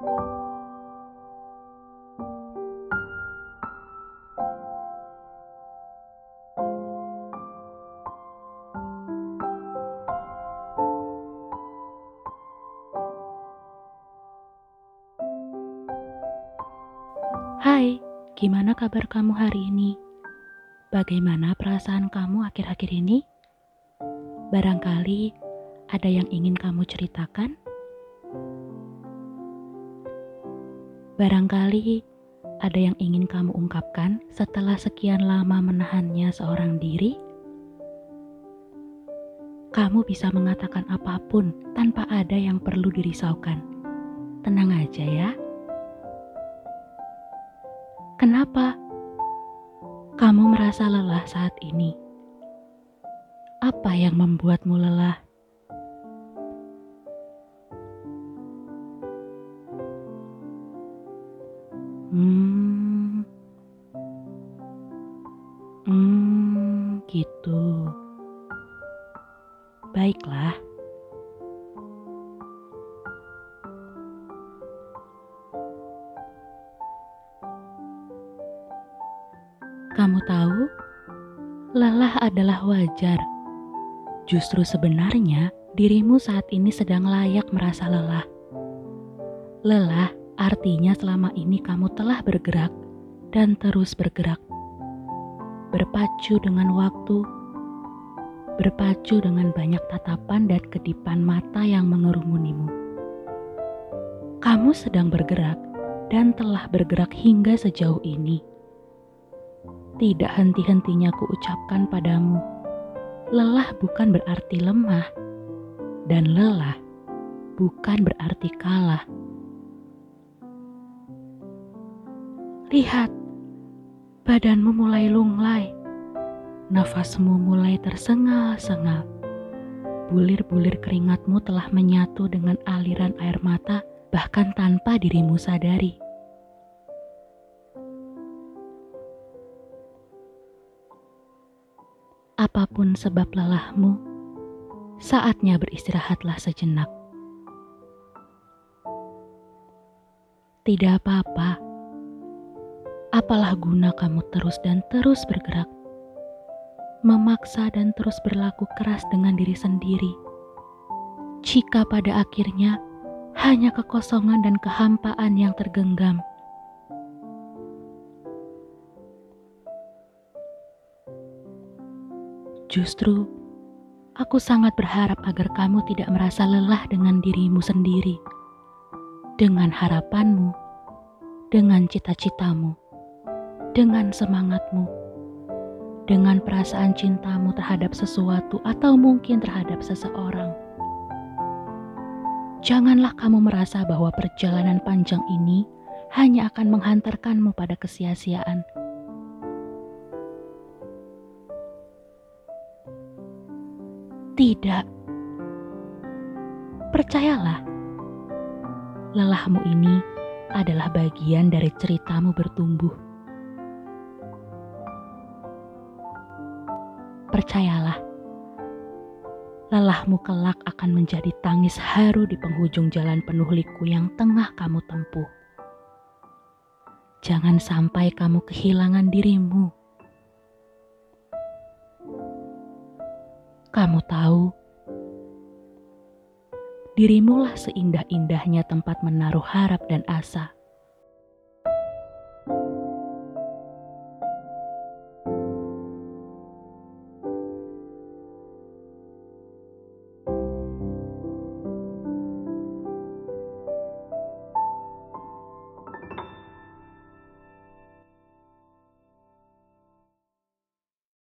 Hai, gimana kabar kamu hari ini? Bagaimana perasaan kamu akhir-akhir ini? Barangkali ada yang ingin kamu ceritakan? Barangkali ada yang ingin kamu ungkapkan setelah sekian lama menahannya seorang diri? Kamu bisa mengatakan apa pun tanpa ada yang perlu dirisaukan. Tenang aja ya. Kenapa kamu merasa lelah saat ini? Apa yang membuatmu lelah? Gitu. Baiklah. Kamu tahu, lelah adalah wajar. Justru sebenarnya dirimu saat ini sedang layak merasa lelah. Lelah artinya selama ini kamu telah bergerak dan terus bergerak. Berpacu dengan waktu, berpacu dengan banyak tatapan dan kedipan mata yang mengerumunimu. Kamu sedang bergerak dan telah bergerak hingga sejauh ini tidak henti-hentinya kuucapkan padamu, lelah bukan berarti lemah, dan lelah bukan berarti kalah. Lihat, badanmu mulai lunglai, nafasmu mulai tersengal-sengal. Bulir-bulir keringatmu telah menyatu dengan aliran air mata, bahkan tanpa dirimu sadari. Apa pun sebab lelahmu, saatnya beristirahatlah sejenak. Tidak apa-apa, apalah guna kamu terus dan terus bergerak, memaksa dan terus berlaku keras dengan diri sendiri. Jika pada akhirnya hanya kekosongan dan kehampaan yang tergenggam, Justru, aku sangat berharap agar kamu tidak merasa lelah dengan dirimu sendiri, dengan harapanmu, dengan cita-citamu, dengan semangatmu, dengan perasaan cintamu terhadap sesuatu atau mungkin terhadap seseorang. Janganlah kamu merasa bahwa perjalanan panjang ini hanya akan menghantarkanmu pada kesia-siaan Tidak. Percayalah, lelahmu ini adalah bagian dari ceritamu bertumbuh. Percayalah, lelahmu kelak akan menjadi tangis haru di penghujung jalan penuh liku yang tengah kamu tempuh. Jangan sampai kamu kehilangan dirimu Kamu tahu, dirimulah seindah-indahnya tempat menaruh harap dan asa.